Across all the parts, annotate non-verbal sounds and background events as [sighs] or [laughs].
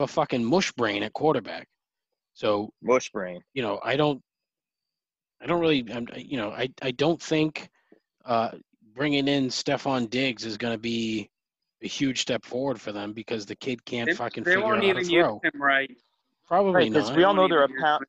a fucking mush brain at quarterback. So Mush brain. you know, I don't, I don't really, I'm, you know, I I don't think uh, bringing in Stefon Diggs is going to be a huge step forward for them because the kid can't They, fucking they figure won't out how to even use throw. him right. Probably Right, because not. we all know they're a pound.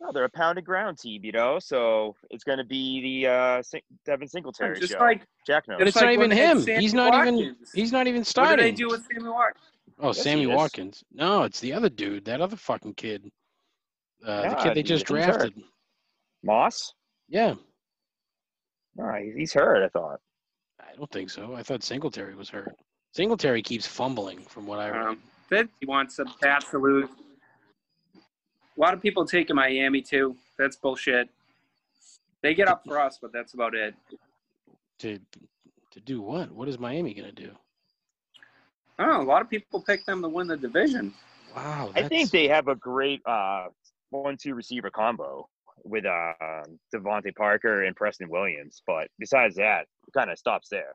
No, they're a pounded ground team, you know. So it's going to be the uh, Devin Singletary Just show. like Jack knows. But it's It's not like even when they had him. Sammy He's not even. He's not even starting. what starting. did they do with Sammy Watkins? Oh, Yes, Sammy. Watkins. No, it's the other dude. That other fucking kid. Uh, the kid they just he's hurt. drafted. Moss. Yeah, No, he's hurt. I thought. I don't think so. I thought Singletary was hurt. Singletary keeps fumbling, from what I read. Um, that he wants the Pats to lose. A lot of people taking Miami too. That's bullshit. They get up for us, but that's about it. to to do what? What is Miami gonna do? I don't know. A lot of people pick them to win the division. Wow, I think they have a great uh, one-two receiver combo with uh, DeVante Parker and Preston Williams. But besides that, it kind of stops there.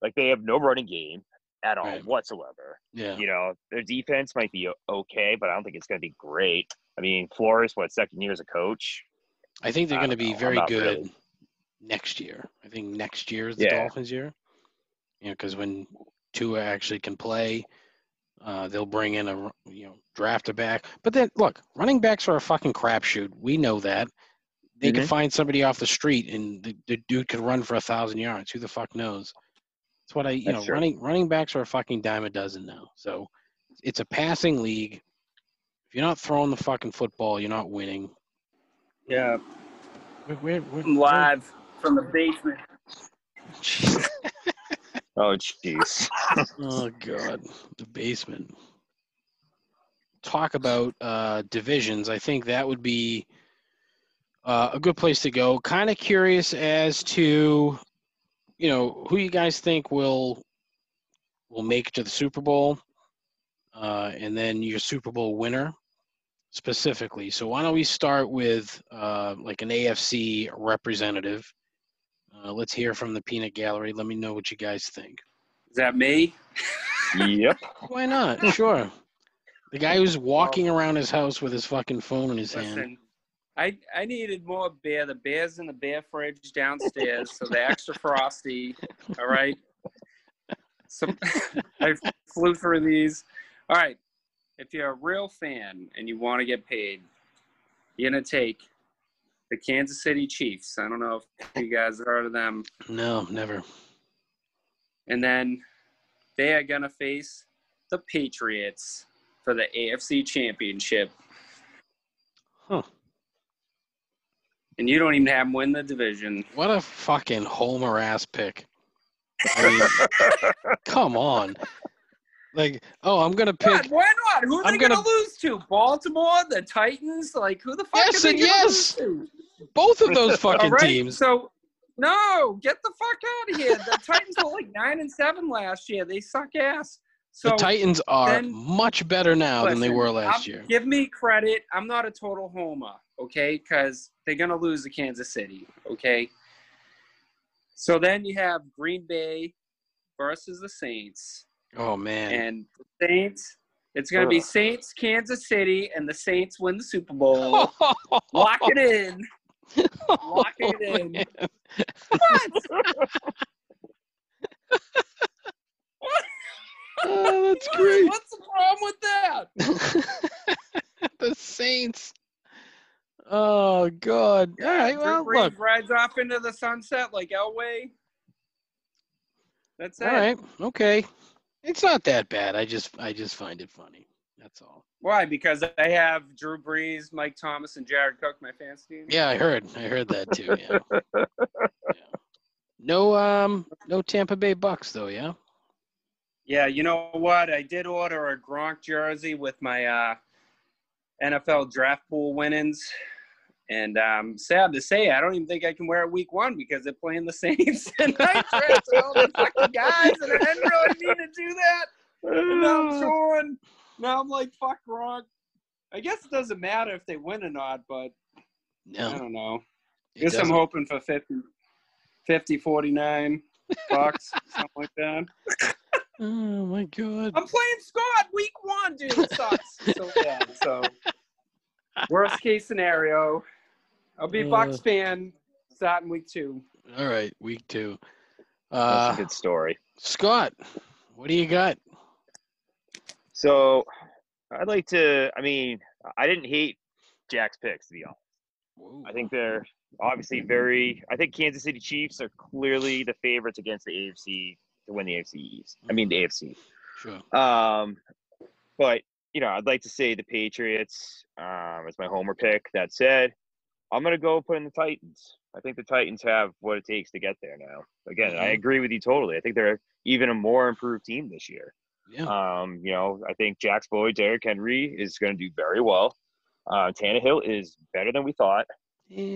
Like they have no running game at all Right. whatsoever. yeah. You know, their defense might be okay, but I don't think it's going to be great. I mean, Flores, what second year as a coach? I think they're going to be know. Very good really- next year. I think next year is the Yeah. Dolphins' year. You know, because when Tua actually can play, uh, they'll bring in a you know draft a back. But then look, running backs are a fucking crapshoot. We know that. They could Mhm. find somebody off the street and the, the dude could run for a thousand yards. Who the fuck knows? That's what I you That's know true. running running backs are a fucking dime a dozen now. So it's a passing league. If you're not throwing the fucking football, you're not winning. Yeah, Where, where, where, I'm live from the basement. Oh, jeez. [laughs] Oh God, the basement. Talk about uh, divisions. I think that would be uh, a good place to go. Kind of curious as to, you know, who you guys think will will make to the Super Bowl, uh, and then your Super Bowl winner specifically. So why don't we start with uh, like an AFC representative? Uh, let's hear from the Peanut Gallery. Let me know what you guys think. Is that me? yep. [laughs] Why not? Sure. The guy who's walking around his house with his fucking phone in his hand. Listen, I I needed more beer. The beer's in the beer fridge downstairs, so the extra frosty. [laughs] All right. So [laughs] I flew through these. All right. If you're a real fan and you want to get paid, you're gonna take the Kansas City Chiefs. I don't know if you guys have heard of them. No, never. And then they are gonna face the Patriots for the AFC Championship. Huh. And you don't even have them win the division. What a fucking homer ass pick. I mean, [laughs] come on. Like, oh, I'm gonna What? pick. Why not? Who are I'm they gonna, gonna- lose to? Baltimore, the Titans? Like who the fuck Yes are they and yes. lose to? Both of those [laughs] fucking right, teams. so no, get the fuck out of here. The Titans were like nine and seven last year. They suck ass. So the Titans are then- much better now than they were last I'm- year. Give me credit. I'm not a total homer, okay? Because they're gonna lose to Kansas City, okay? So then you have Green Bay versus the Saints. Oh man. And the Saints, it's going to be Saints, Kansas City, and the Saints win the Super Bowl. Lock it in. Lock it [laughs] Oh, in. What? [laughs] Oh, that's What? great. What's the problem with that? [laughs] the Saints. Oh God! All right, Drew well, Brees look. rides off into the sunset like Elway. That's it. All right, okay. It's not that bad. I just, I just find it funny. That's all. Why? Because I have Drew Brees, Mike Thomas, and Jared Cook, my fantasy team. Yeah, I heard. I heard that too. Yeah. [laughs] yeah. No, um, no Tampa Bay Bucks though. Yeah. Yeah, you know what? I did order a Gronk jersey with my uh, NFL draft pool winnings. And um, sad to say, I don't even think I can wear it week one because they're playing the [laughs] Saints. [laughs] and I drafted all the fucking guys, and I didn't really need to do that. And now I'm [sighs] showing. Now I'm like, fuck Gronk. I guess it doesn't matter if they win or not, but I don't know. it guess I'm hoping for 50, 50 49 bucks, [laughs] something like that. Oh my god. I'm playing Scott week one, dude. It sucks so bad. So worst case scenario, I'll be a Bucks Uh. fan starting week two. All right, week two. That's Uh, a good story. Scott, what do you got? So I'd like to. I mean, I didn't hate Jack's picks to be honest. Whoa. I think they're obviously very. I think Kansas City Chiefs are clearly the favorites against the AFC to win the AFC East. I mean the AFC. Sure. Um, but you know, I'd like to say the Patriots um, as my homer pick. That said, I'm gonna go put in the Titans. I think the Titans have what it takes to get there now. Again, I Mhm. agree with you totally. I think they're even a more improved team this year. Yeah. Um, you know, I think Jack's Boyd, Derrick Henry is going to do very well. Uh, Tannehill is better than we thought.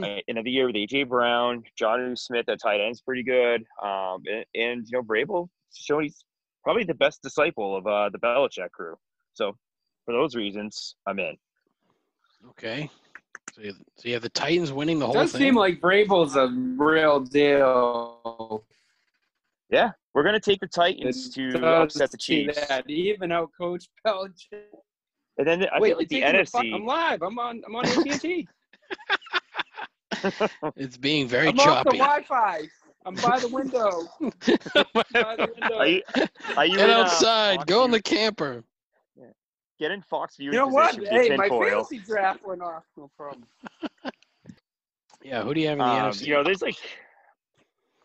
Uh, end of the year with AJ Brown, Jonnu Smith at tight end's pretty good. Um, and, and you know, Vrabel showing he's probably the best disciple of uh, the Belichick crew. So for those reasons, I'm in. okay. So you, so you have the Titans winning the It whole does thing. Does seem like Vrabel's a real deal. Yeah, we're gonna take the Titans It to upset the seem Chiefs, That, even out Coach Belichick. and then I Wait, feel like the you're taking fu- NFC. I'm live. I'm on. I'm on [laughs] AT&T. [laughs] it's being very I'm off the choppy. Wi-Fi. I'm by the window. [laughs] by the window. are you? Are you Get in, uh, outside. Fox Go in the camper. Get in Fox View you know what? Hey, Hey, my Foil. fantasy draft went off. No problem. [laughs] Yeah. Who do you have in the Um, NFC? you know, there's like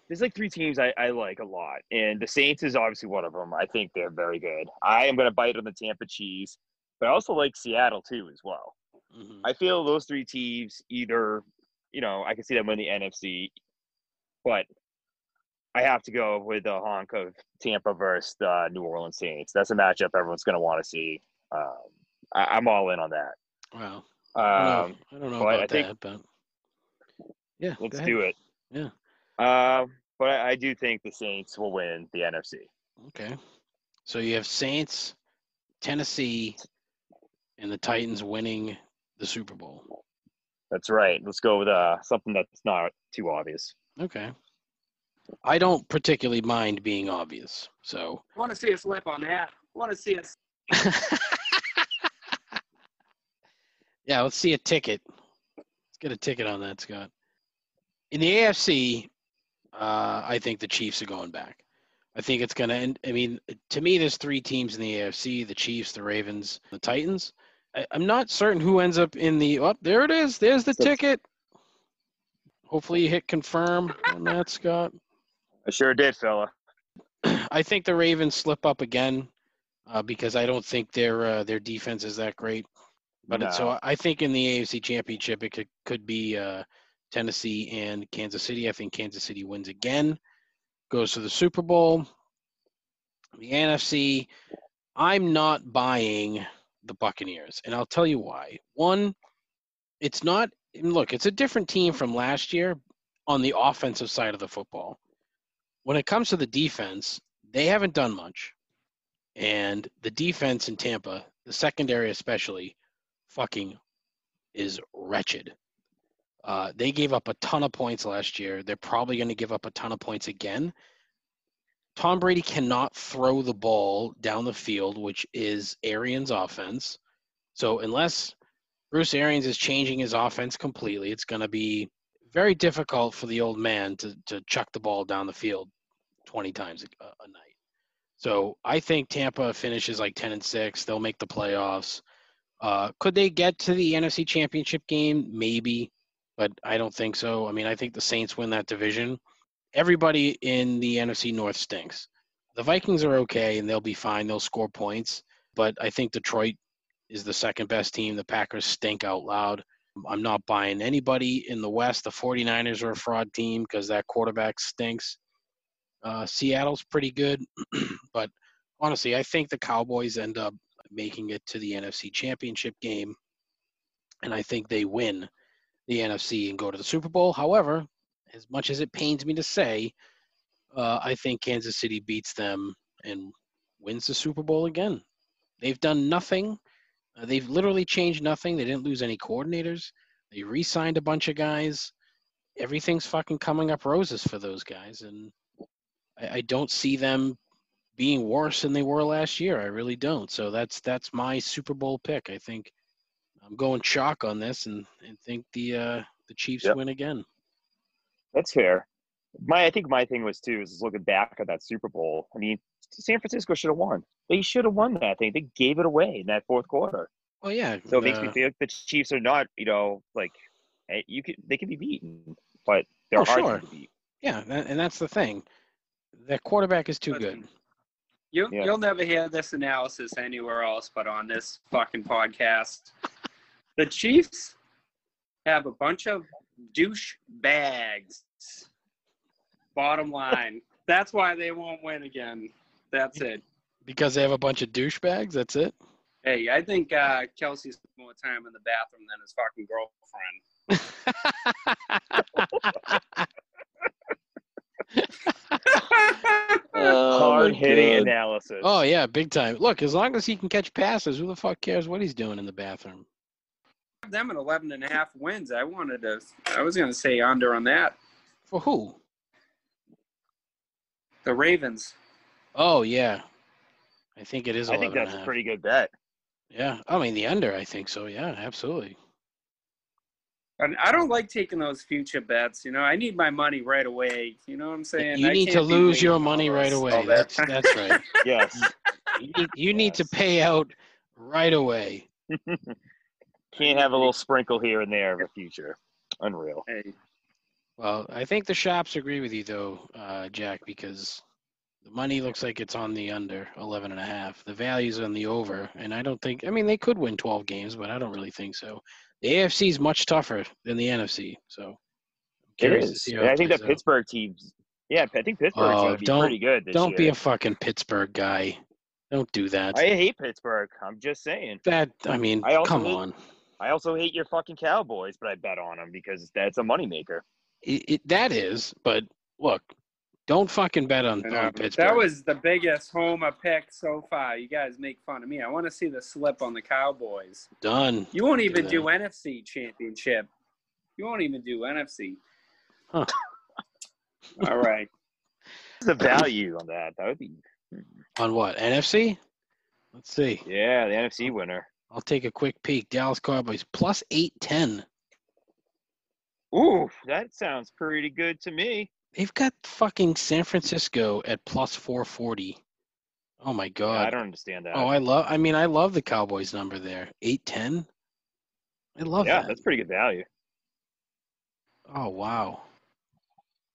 there's like three teams I, I like a lot, and the Saints is obviously one of them. I think they're very good. I am going to bite on the Tampa Cheese, but I also like Seattle too as well. Mhm. I feel those three teams either, you know, I can see them win the NFC, but I have to go with the honk of Tampa versus the New Orleans Saints. That's a matchup everyone's going to want to see. Um, I, I'm all in on that. Wow. I don't Um, know, I don't know but I about think- that, but yeah. let's do it. Yeah. Um, but I, I do think the Saints will win the NFC. Okay. So you have Saints, Tennessee, and the Titans winning the Super Bowl. That's right. Let's go with uh, something that's not too obvious. Okay. I don't particularly mind being obvious. So I want to see a slip on that. I want to see us. [laughs] yeah, let's see a ticket. Let's get a ticket on that, Scott. In the AFC, uh, I think the Chiefs are going back. I think it's going to end. I mean, to me, there's three teams in the AFC the Chiefs, the Ravens, the Titans. I, I'm not certain who ends up in the. Oh, there it is. There's the ticket. Hopefully, you hit confirm on that, Scott. I sure did, fella. [clears throat] I think the Ravens slip up again uh, because I don't think their uh, their defense is that great. But it, so I think in the AFC Championship, it could could be uh, Tennessee and Kansas City. I think Kansas City wins again, goes to the Super Bowl. The NFC, I'm not buying the Buccaneers, and I'll tell you why. One, it's not. Look, it's a different team from last year on the offensive side of the football. When it comes to the defense, they haven't done much, and the defense in Tampa, the secondary especially, fucking is wretched. Uh, they gave up a ton of points last year. They're probably going to give up a ton of points again. Tom Brady cannot throw the ball down the field, which is Arians' offense. So unless Bruce Arians is changing his offense completely, it's going to be very difficult for the old man to to chuck the ball down the field 20 times a, a night. So I think Tampa finishes like 10 and 6. They'll make the playoffs. Uh, could they get to the NFC Championship game? Maybe, but I don't think so. I mean, I think the Saints win that division. Everybody in the NFC North stinks. The Vikings are okay and they'll be fine. They'll score points, but I think Detroit is the second best team. The Packers stink out loud. I'm not buying anybody in the West. The 49ers are a fraud team because that quarterback stinks. Uh, Seattle's pretty good, [clears throat] but honestly, I think the Cowboys end up making it to the NFC Championship game, and I think they win the NFC and go to the Super Bowl. However, as much as it pains me to say, uh, I think Kansas City beats them and wins the Super Bowl again. They've done nothing. Uh, they've literally changed nothing. They didn't lose any coordinators. They re-signed a bunch of guys. Everything's fucking coming up roses for those guys, and I, I don't see them being worse than they were last year. I really don't. So that's that's my Super Bowl pick. I think I'm going chalk on this and, and think the uh, the Chiefs Yep. win again. That's fair. My I think my thing was too is looking back at that Super Bowl. I mean, San Francisco should have won. They should have won that thing. They gave it away in that fourth quarter. Well, yeah. So it makes me uh, feel like the Chiefs are not, you know, like eh, you can they can be beaten, but they're Oh, hard sure. to beat. Yeah, and that's the thing. That quarterback is too good. You, Yeah. You'll never hear this analysis anywhere else but on this fucking podcast. the Chiefs have a bunch of douche bags. Bottom line. [laughs] That's why they won't win again. That's it. Because they have a bunch of douchebags. That's it. Hey, I think uh, Kelce spent more time in the bathroom than his fucking girlfriend. [laughs] [laughs] Oh, hard hitting God. analysis. Oh yeah, big time. Look, as long as he can catch passes, who the fuck cares what he's doing in the bathroom? them at 11 and a half wins. I wanted to, I was going to say under on that. For who? The Ravens. Oh yeah, I think it is. I think 11 and that's a half. pretty good bet. Yeah, I mean the under. I think so. Yeah, absolutely. And I don't like taking those future bets. You know, I need my money right away. You know what I'm saying? you I need to lose your money right away. all that That's that's right. [laughs] Yes. You need, you need to pay out right away. [laughs] Can't have a little sprinkle here and there of a future. Unreal. Hey, Well, I think the shops agree with you though, uh, Jack, because the money looks like it's on the under 11 and a half. The value's on the over, and I don't think. I mean, they could win 12 games, but I don't really think so. The AFC is much tougher than the NFC, so. To is. see how And it I think that out. Pittsburgh team's yeah, I think Pittsburgh's Oh, be pretty good this Don't be a fucking Pittsburgh guy. Don't do that. I hate Pittsburgh. I'm just saying. that I mean, I also come hate- on. I also hate your fucking Cowboys, but I bet on them because that's a moneymaker. It, it, that is, but look, don't fucking bet on, and, on uh, Pittsburgh. that was the biggest homer pick so far. You guys make fun of me. I want to see the slip on the Cowboys. done. You won't even do NFC championship. You won't even do NFC. Huh. [laughs] All right. [laughs] The value on that? That would be On what NFC? Let's see. yeah, the NFC winner. I'll take a quick peek. Dallas Cowboys plus eight ten. Ooh, that sounds pretty good to me. They've got fucking San Francisco at plus four forty. Oh my Yeah, god. I don't understand that. oh, I love. I mean, I love the Cowboys number there. Eight ten. I love yeah, that. Yeah, that's pretty good value. Oh wow.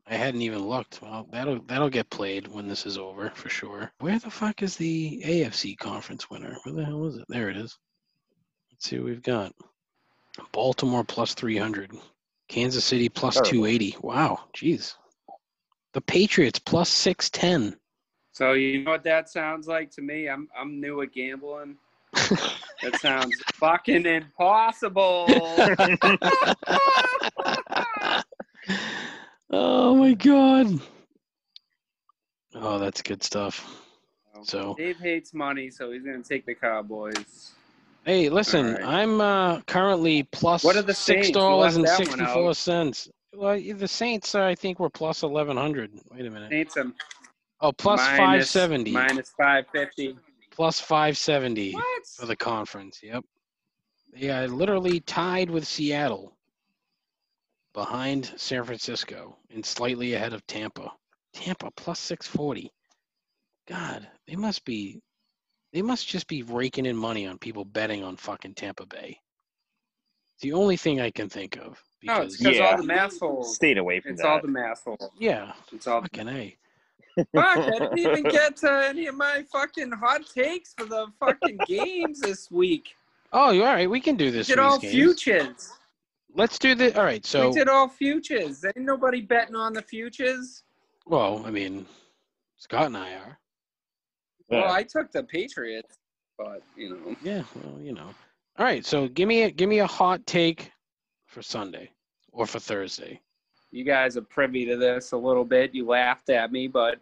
I hadn't even looked. Well, that'll that'll get played when this is over for sure. Where the fuck is the AFC conference winner? Where the hell is it? There it is. Let's see what we've got. Baltimore plus three hundred. Kansas City two eighty. Wow, jeez. The Patriots plus six ten. So you know what that sounds like to me? I'm I'm new at gambling. [laughs] That sounds fucking impossible. [laughs] oh my god. Oh, that's good stuff. So Dave hates money, so he's gonna take the Cowboys. Hey, listen, right. I'm uh, currently plus What are the six dollars and left that one sixty-four cents. Well, the Saints, uh, I think, were plus eleven hundred. Wait a minute. Saints him Oh, plus 570. minus- minus five fifty. Plus five seventy What? for the conference. Yep. Yeah, literally tied with Seattle, behind San Francisco, and slightly ahead of Tampa. Tampa plus six forty. God, they must be. They must just be raking in money on people betting on fucking Tampa Bay. It's the only thing I can think of. No, it's Because, because Yeah. all the mass holes. Stayed away from It's that. all the mass holes. yeah, It's all. fucking a. Fuck! I didn't even get to any of my fucking hot takes for the fucking [laughs] games this week. Oh, you all right, we can do this. We this. did for all these games. futures. Let's do the. All right, so we did all futures. Ain't nobody betting on the futures. well, I mean, Scott and I are. Yeah. Well, I took the Patriots, but you know. Yeah, well, you know. All right, so give me a give me a hot take for Sunday or for Thursday. you guys are privy to this a little bit. You laughed at me, but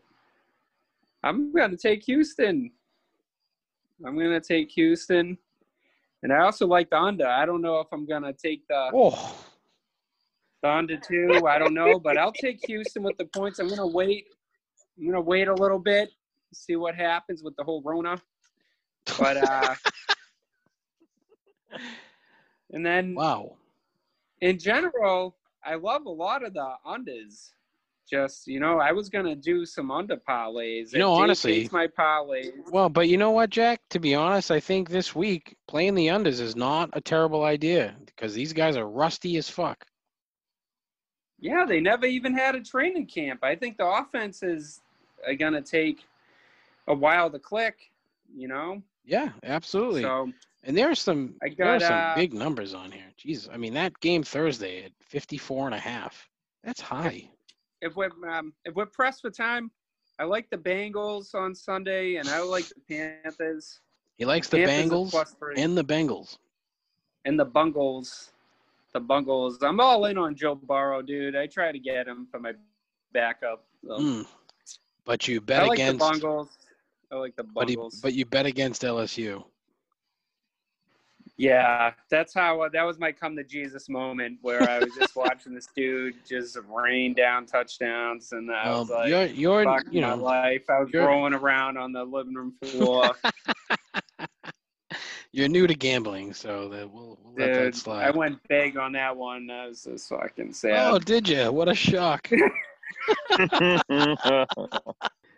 I'm going to take Houston. I'm going to take Houston. And I also like the under. I don't know if I'm going to take the, Oh, the under two. I don't know, but I'll take Houston with the points. I'm going to wait. I'm going to wait a little bit. see what happens with the whole Rona. But uh, [laughs] and then Wow. In general, I love a lot of the unders. Just you know, I was gonna do some under parlays. You know, honestly- my parlays. Well, but you know what, Jack? To be honest, I think this week playing the unders is not a terrible idea because these guys are rusty as fuck. Yeah, they never even had a training camp. I think the offenses are uh, gonna take a while to click. You know, Yeah, absolutely. so and there's some I there are some uh, big numbers on here. Jesus, I mean that game Thursday at 54 and a half. That's high. if we're um, if we're pressed for time, I like the Bengals on Sunday, and I like the Panthers. He likes the are Bengals and the Bengals. and the Bungles. The Bungles. I'm all in on Joe Burrow, dude. I try to get him for my backup. So. Mm. But you bet I like against the Bungles. I like the but, he, Bungles. but you bet against LSU. Yeah, that's how uh, that was my come to Jesus moment where I was just watching this dude just rain down touchdowns, and I was Um, like, you're you're "Fuck you my know life!" I was you're- rolling around on the living room floor. [laughs] you're new to gambling, so that we'll, we'll let that slide. I went big on that one. That was just fucking sad. oh, did you? What a shock! [laughs] [laughs]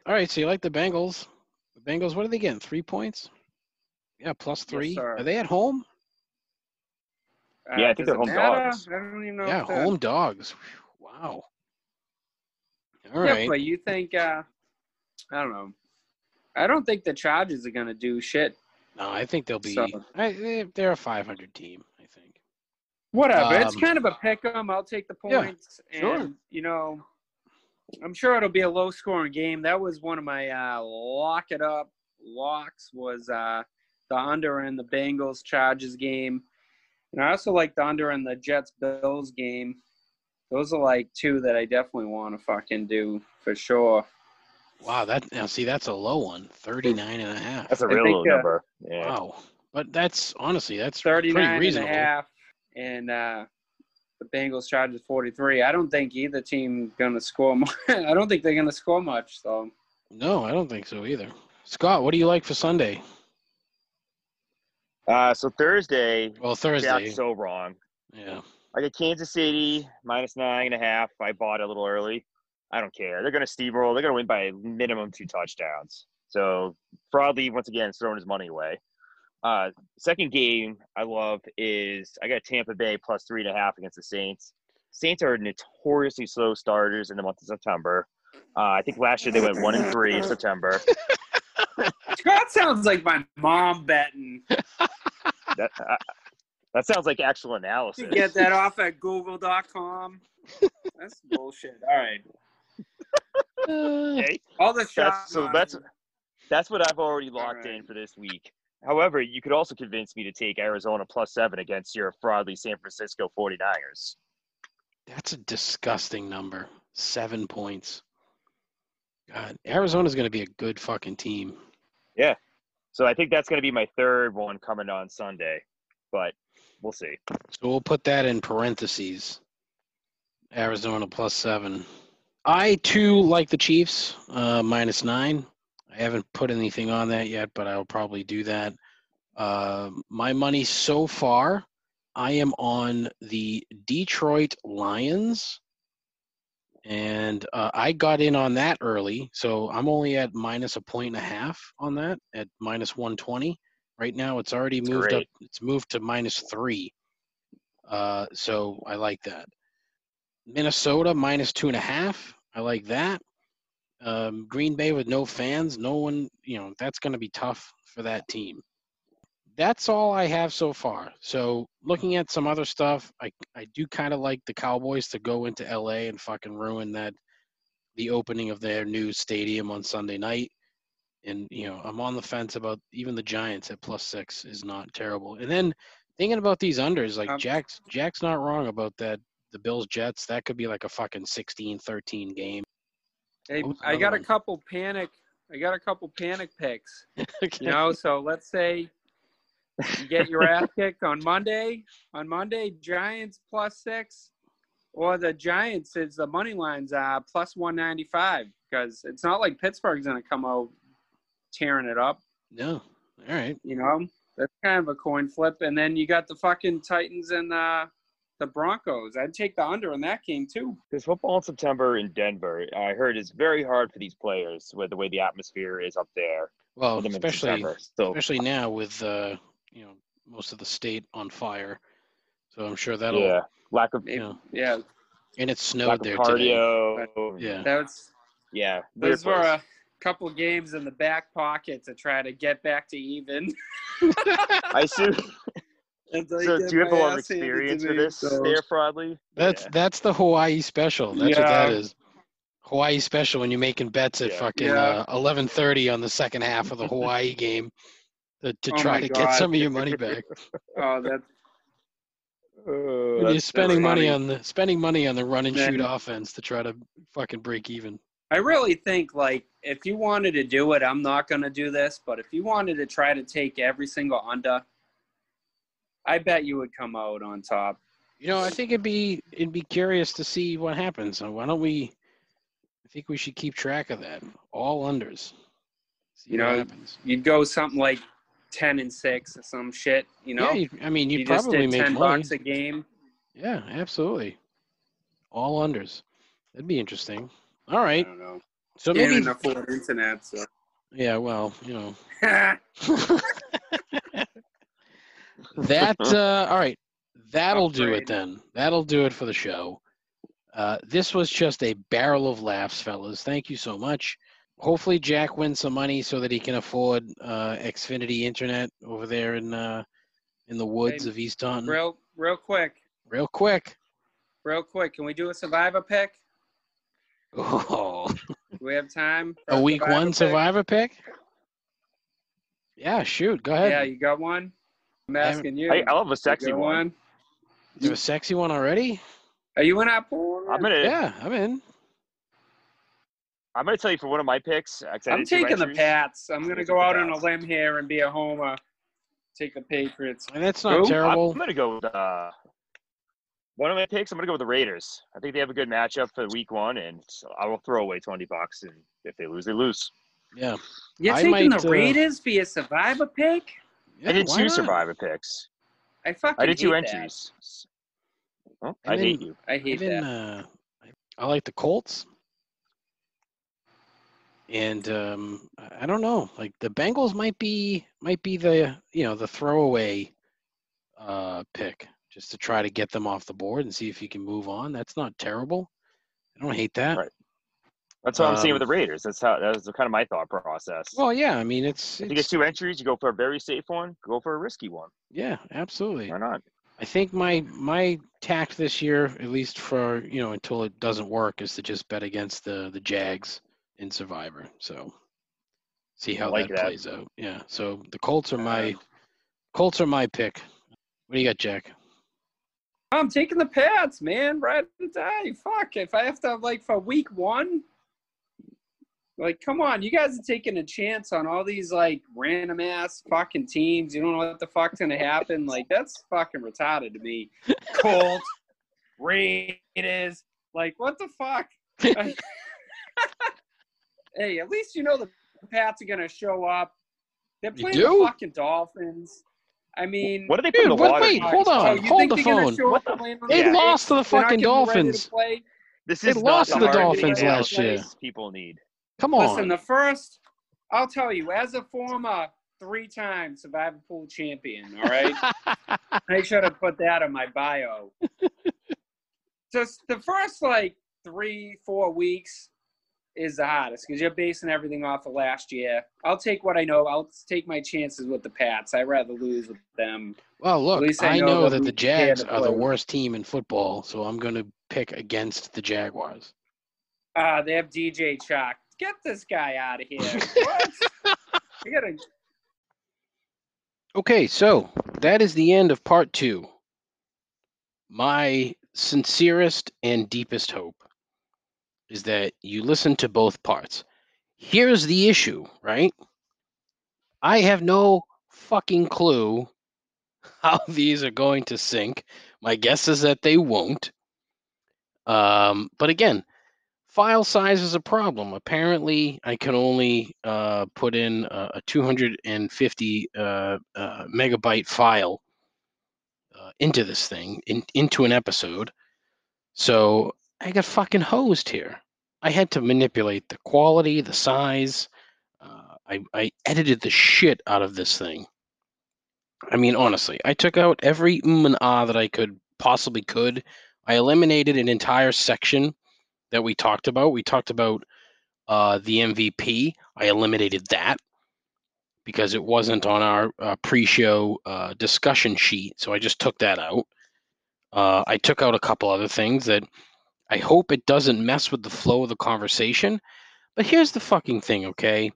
All right, so you like the Bengals? The Bengals, what are they getting? Three points? Yeah, plus three. sir. are they at home? Yeah, I Uh, think they're home matter? dogs. I don't even know. yeah, if home dogs. Whew, Wow. All yeah, right. but you think? Uh, I don't know. I don't think the Chargers are gonna do shit. No, I think they'll be. So- I, they- they're a 500 team. I think. Whatever. it's Um, kind of a pick 'em. I'll take the Yeah, points. sure. and, You know, I'm sure it'll be a low scoring game. That was one of my uh, lock it up locks was uh, the under in the Bengals Chargers game. And I also like the under in the Jets Bills game. Those are like two that I definitely want to fucking do for sure. Wow, that now see that's a low one. 39 and a half. That's a I real think, low uh, number. Yeah. Wow. But that's honestly that's 39 pretty and a reasonable. half and uh, the Bengals Chargers 43. I don't think either team going to score more. [laughs] I don't think they're going to score much. So No, I don't think so either. Scott, what do you like for Sunday? Uh, so Thursday, Well, Thursday. Jack's so wrong. Yeah. I got Kansas City minus nine and a half. I bought a little early. I don't care. They're going to steamroll. They're going to win by minimum two touchdowns. So Broadly, once again, is throwing his money away. Uh, second game I love is I got Tampa Bay plus three and a half against the Saints. Saints are notoriously slow starters in the month of September. Uh, I think last year they went one and three in September. [laughs] Scott sounds like my mom betting. [laughs] That uh, that sounds like actual You analysis. get that off at google.com. That's bullshit. All right. Okay? [laughs] All the shots. That's, so that's that's what I've already locked right. in for this week. However, you could also convince me to take Arizona plus seven against your fraudly San Francisco 49ers. that's a disgusting number. Seven points. God, Arizona's going to be a good fucking team. So I think that's going to be my third one coming on Sunday, but we'll see. So we'll put that in parentheses. Arizona plus seven. I too like the Chiefs uh, minus nine. I haven't put anything on that yet, but I'll probably do that. Uh, my money so far, I am on the Detroit Lions, and uh, I got in on that early, so I'm only at minus a point and a half on that at minus 120. Right now, it's already moved up. It's moved to minus three. Uh, so I like that. Minnesota minus two and a half. I like that. Um, Green Bay with no fans, no one, you know, that's going to be tough for that team. That's all I have so far. So looking at some other stuff, I I do kind of like the Cowboys to go into LA and fucking ruin that the opening of their new stadium on Sunday night. And you know, I'm on the fence about even the Giants at plus six is not terrible. And then thinking about these unders, like Um, Jack's Jack's not wrong about that. The Bills Jets, that could be like a fucking 16-13 game. Hey, I got a couple panic. I got a couple panic picks. okay. [laughs] You know, so let's say you get your ass kicked on Monday. On Monday, Giants plus six, or the Giants is the money lines uh plus one ninety five because it's not like Pittsburgh's gonna come out tearing it up. No. All right. You know, that's kind of a coin flip. And then you got the fucking Titans and uh, the Broncos. I'd take the under in that game too. Because football in September in Denver, I heard is very hard for these players with the way the atmosphere is up there. Well, for them in especially So especially now with uh, you know most of the state on fire. So I'm sure that'll yeah, lack of you know, Yeah, and it lack snowed of there today. cardio. Yeah. that was yeah. weird those were a couple games in the back pocket to try to get back to even. I assume. [laughs] So, do you have a lot of ass handed to experience for me, this so- there, Fraudley? That's Yeah. that's the Hawaii special. That's what that is. Hawaii special when you're making bets at Yeah. fucking Yeah. uh, 11:30 on the second half of the Hawaii game to, to Oh try to God. get some of your money [laughs] back. Oh, that [laughs] Oh, When you're spending money on the spending money on the run and Then- shoot offense to try to fucking break even. I really think like if you wanted to do it, I'm not going to do this, but if you wanted to try to take every single under, I bet you would come out on top. You know, I think it'd be it'd be curious to see what happens. So why don't we? I think we should keep track of that. All unders. See You what know, happens. You'd go something like ten and six or some shit. You know, yeah, you, I mean, you, you just probably did make ten money. bucks a game. Yeah, absolutely. All unders. That'd be interesting. All right. I don't know. So Can't maybe. even afford internet, so. Yeah. Well, you know. [laughs] that. Uh, all right. That'll do it then. That'll do it for the show. Uh, this was just a barrel of laughs, fellas. Thank you so much. Hopefully, Jack wins some money so that he can afford uh, Xfinity Internet over there in uh, in the woods Hey, of East Taunton. real, real quick, Real quick. real quick. Can we do a survivor pick? Oh, [laughs] Do we have time? for a week survivor one pick? survivor pick? Yeah, shoot. Go ahead. Yeah, you got one. I'm I haven't- asking you. I, I love a sexy got one. You there a sexy one already? Are you in our pool? I'm gonna Yeah, I'm in. I'm gonna tell you for one of my picks. I I'm taking the. Pats. I'm gonna go out on a limb here and be a homer. Take the Patriots. And that's not Who? terrible. I'm gonna go with uh, one of my picks. I'm gonna go with the Raiders. I think they have a good matchup for week one, and so I will throw away twenty bucks, and if they lose, they lose. Yeah. You're I taking might, the uh, Raiders for your survivor pick? yeah I did two not? survivor picks. I fucking I did two entries. Oh, And I hate you. I hate Even that. uh, I- I like the Colts. And um, I- don't know. Like the Bengals might be might be the you know the throwaway uh, pick just to try to get them off the board and see if you can move on. That's not terrible. I don't hate that. Right. That's what I'm seeing with Um, the Raiders. That's how that was kind of my thought process. Well, yeah. I mean, it's, if you get two entries, you go for a very safe one. Go for a risky one. yeah, absolutely. Why not? I think my my tact this year, at least for you know until it doesn't work, is to just bet against the the Jags in Survivor. So see how like that, that. plays out. Yeah. So the Colts are my Colts are my pick. What do you got, Jack? I'm taking the Pats, man. Right or die. Fuck. If I have to, like, for week one, like, come on. You guys are taking a chance on all these, like, random ass fucking teams. You don't know what the fuck's going to happen. Like, that's fucking retarded to me. Colts, [laughs] Raiders. Like, what the fuck? [laughs] [laughs] hey, at least you know the Pats are going to show up. They're You playing do? the fucking Dolphins. I mean, What do they put Dude, in the what- water? wait, hold Oh, on, you hold the phone. What up the- playing on They the lost to the They're fucking getting ready to Dolphins. play. This They lost to the the Dolphins last year. People need. Come on. Listen, the first, I'll tell you, as a former three-time Survivor Pool champion, all right, make sure to put that in my bio. [laughs] Just the first like three, four weeks is the hottest because you're basing everything off of last year. I'll take what I know. I'll take my chances with the Pats. I'd rather lose with them. well, look, least I I know know that the Jags are the worst team in football, so I'm going to pick against the Jaguars. Ah, they have DJ Chark. Get this guy out of here. [laughs] What? I gotta Okay, so that is the end of part two. My sincerest and deepest hope is that you listen to both parts. Here's the issue, right? I have no fucking clue [laughs] how these are going to sync. My guess is that they won't. Um, but again, file size is a problem. Apparently, I can only uh, put in a, a 250 uh, uh, megabyte file uh, into this thing, in, into an episode. So I got fucking hosed here. I had to manipulate the quality, the size. Uh, I, I edited the shit out of this thing. I mean, honestly, I took out every mm and ah that I could possibly could. I eliminated an entire section that we talked about. We talked about uh, the MVP. I eliminated that because it wasn't on our uh, pre-show uh, discussion sheet. So I just took that out. Uh, I took out a couple other things that I hope it doesn't mess with the flow of the conversation. But here's the fucking thing, okay?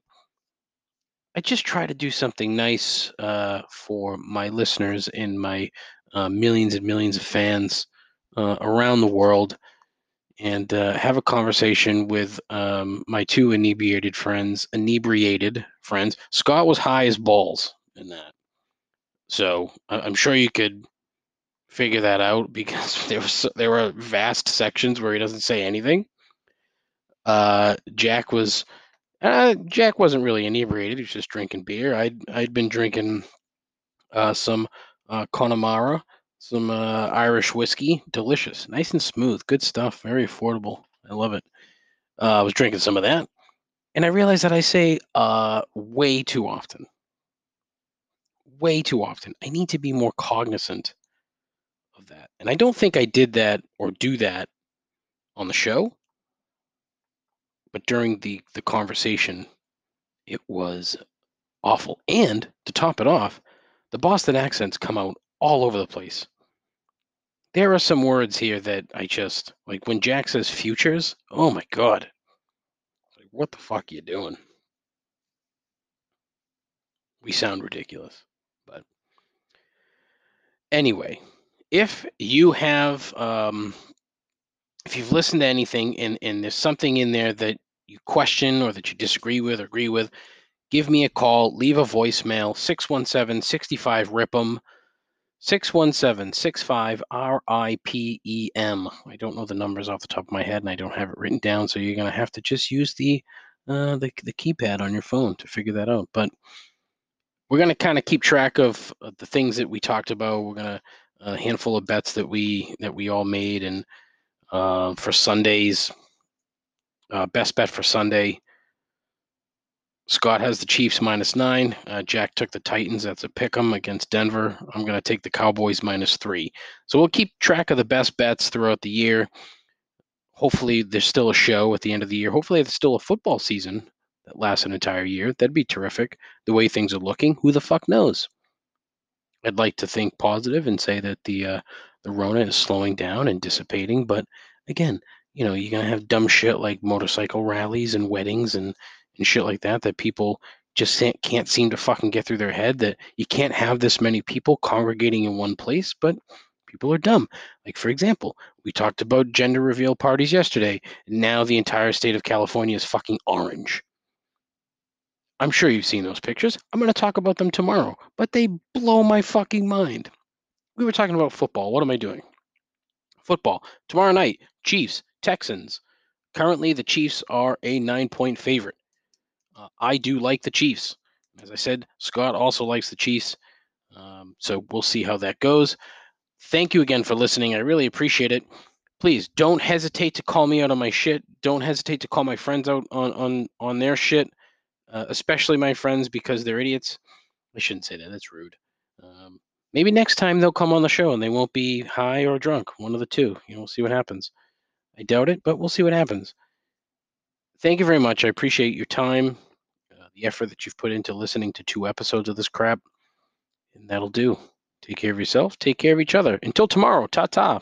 I just try to do something nice uh, for my listeners and my uh, millions and millions of fans uh, around the world and uh, have a conversation with um, my two inebriated friends. Inebriated friends. Scott was high as balls in that, so I'm sure you could figure that out [laughs] because there was there were vast sections where he doesn't say anything. Uh, Jack was uh, Jack wasn't really inebriated; he was just drinking beer. I'd I'd been drinking uh, some uh, Connemara some uh, Irish whiskey, delicious, nice and smooth, good stuff, very affordable. I love it. Uh, I was drinking some of that, and I realized that I say way too often. Way too often. I need to be more cognizant of that, and I don't think I did that or do that on the show, but during the the conversation, it was awful. And to top it off, the Boston accents come out all over the place. There are some words here that I just like when Jack says futures. Oh my god! Like, what the fuck are you doing? We sound ridiculous, but anyway, if you have, um, if you've listened to anything and and there's something in there that you question or that you disagree with or agree with, give me a call. Leave a voicemail 617 65 RIP'em. 617 65 RIPEM. I don't know the numbers off the top of my head and I don't have it written down, so you're going to have to just use the, uh, the, the keypad on your phone to figure that out. But we're going to kind of keep track of the things that we talked about. We're going to a handful of bets that we that we all made and uh, for Sundays uh, best bet for Sunday Scott has the Chiefs minus nine. Uh, Jack took the Titans. That's a pick 'em against Denver. I'm going to take the Cowboys minus three. So we'll keep track of the best bets throughout the year. Hopefully, there's still a show at the end of the year. Hopefully, there's still a football season that lasts an entire year. That'd be terrific. The way things are looking, who the fuck knows? I'd like to think positive and say that the uh, the Rona is slowing down and dissipating. But again, you know, you're gonna have dumb shit like motorcycle rallies and weddings and and shit like that that people just can't seem to fucking get through their head that you can't have this many people congregating in one place, but people are dumb. Like, for example, we talked about gender reveal parties yesterday. Now the entire state of California is fucking orange. I'm sure you've seen those pictures. I'm going to talk about them tomorrow, but they blow my fucking mind. We were talking about football. What am I doing? Football. Tomorrow night, Chiefs, Texans. Currently, the Chiefs are a nine point favorite. Uh, I do like the Chiefs. As I said, Scott also likes the Chiefs. Um, so we'll see how that goes. Thank you again for listening. I really appreciate it. Please don't hesitate to call me out on my shit. Don't hesitate to call my friends out on on on their shit, uh, especially my friends because they're idiots. I shouldn't say that. That's rude. Um, maybe next time they'll come on the show and they won't be high or drunk. One of the two. You know, we'll see what happens. I doubt it, but we'll see what happens. Thank you very much. I appreciate your time the effort that you've put into listening to two episodes of this crap. And that'll do. Take care of yourself. Take care of each other. Until tomorrow. Ta ta.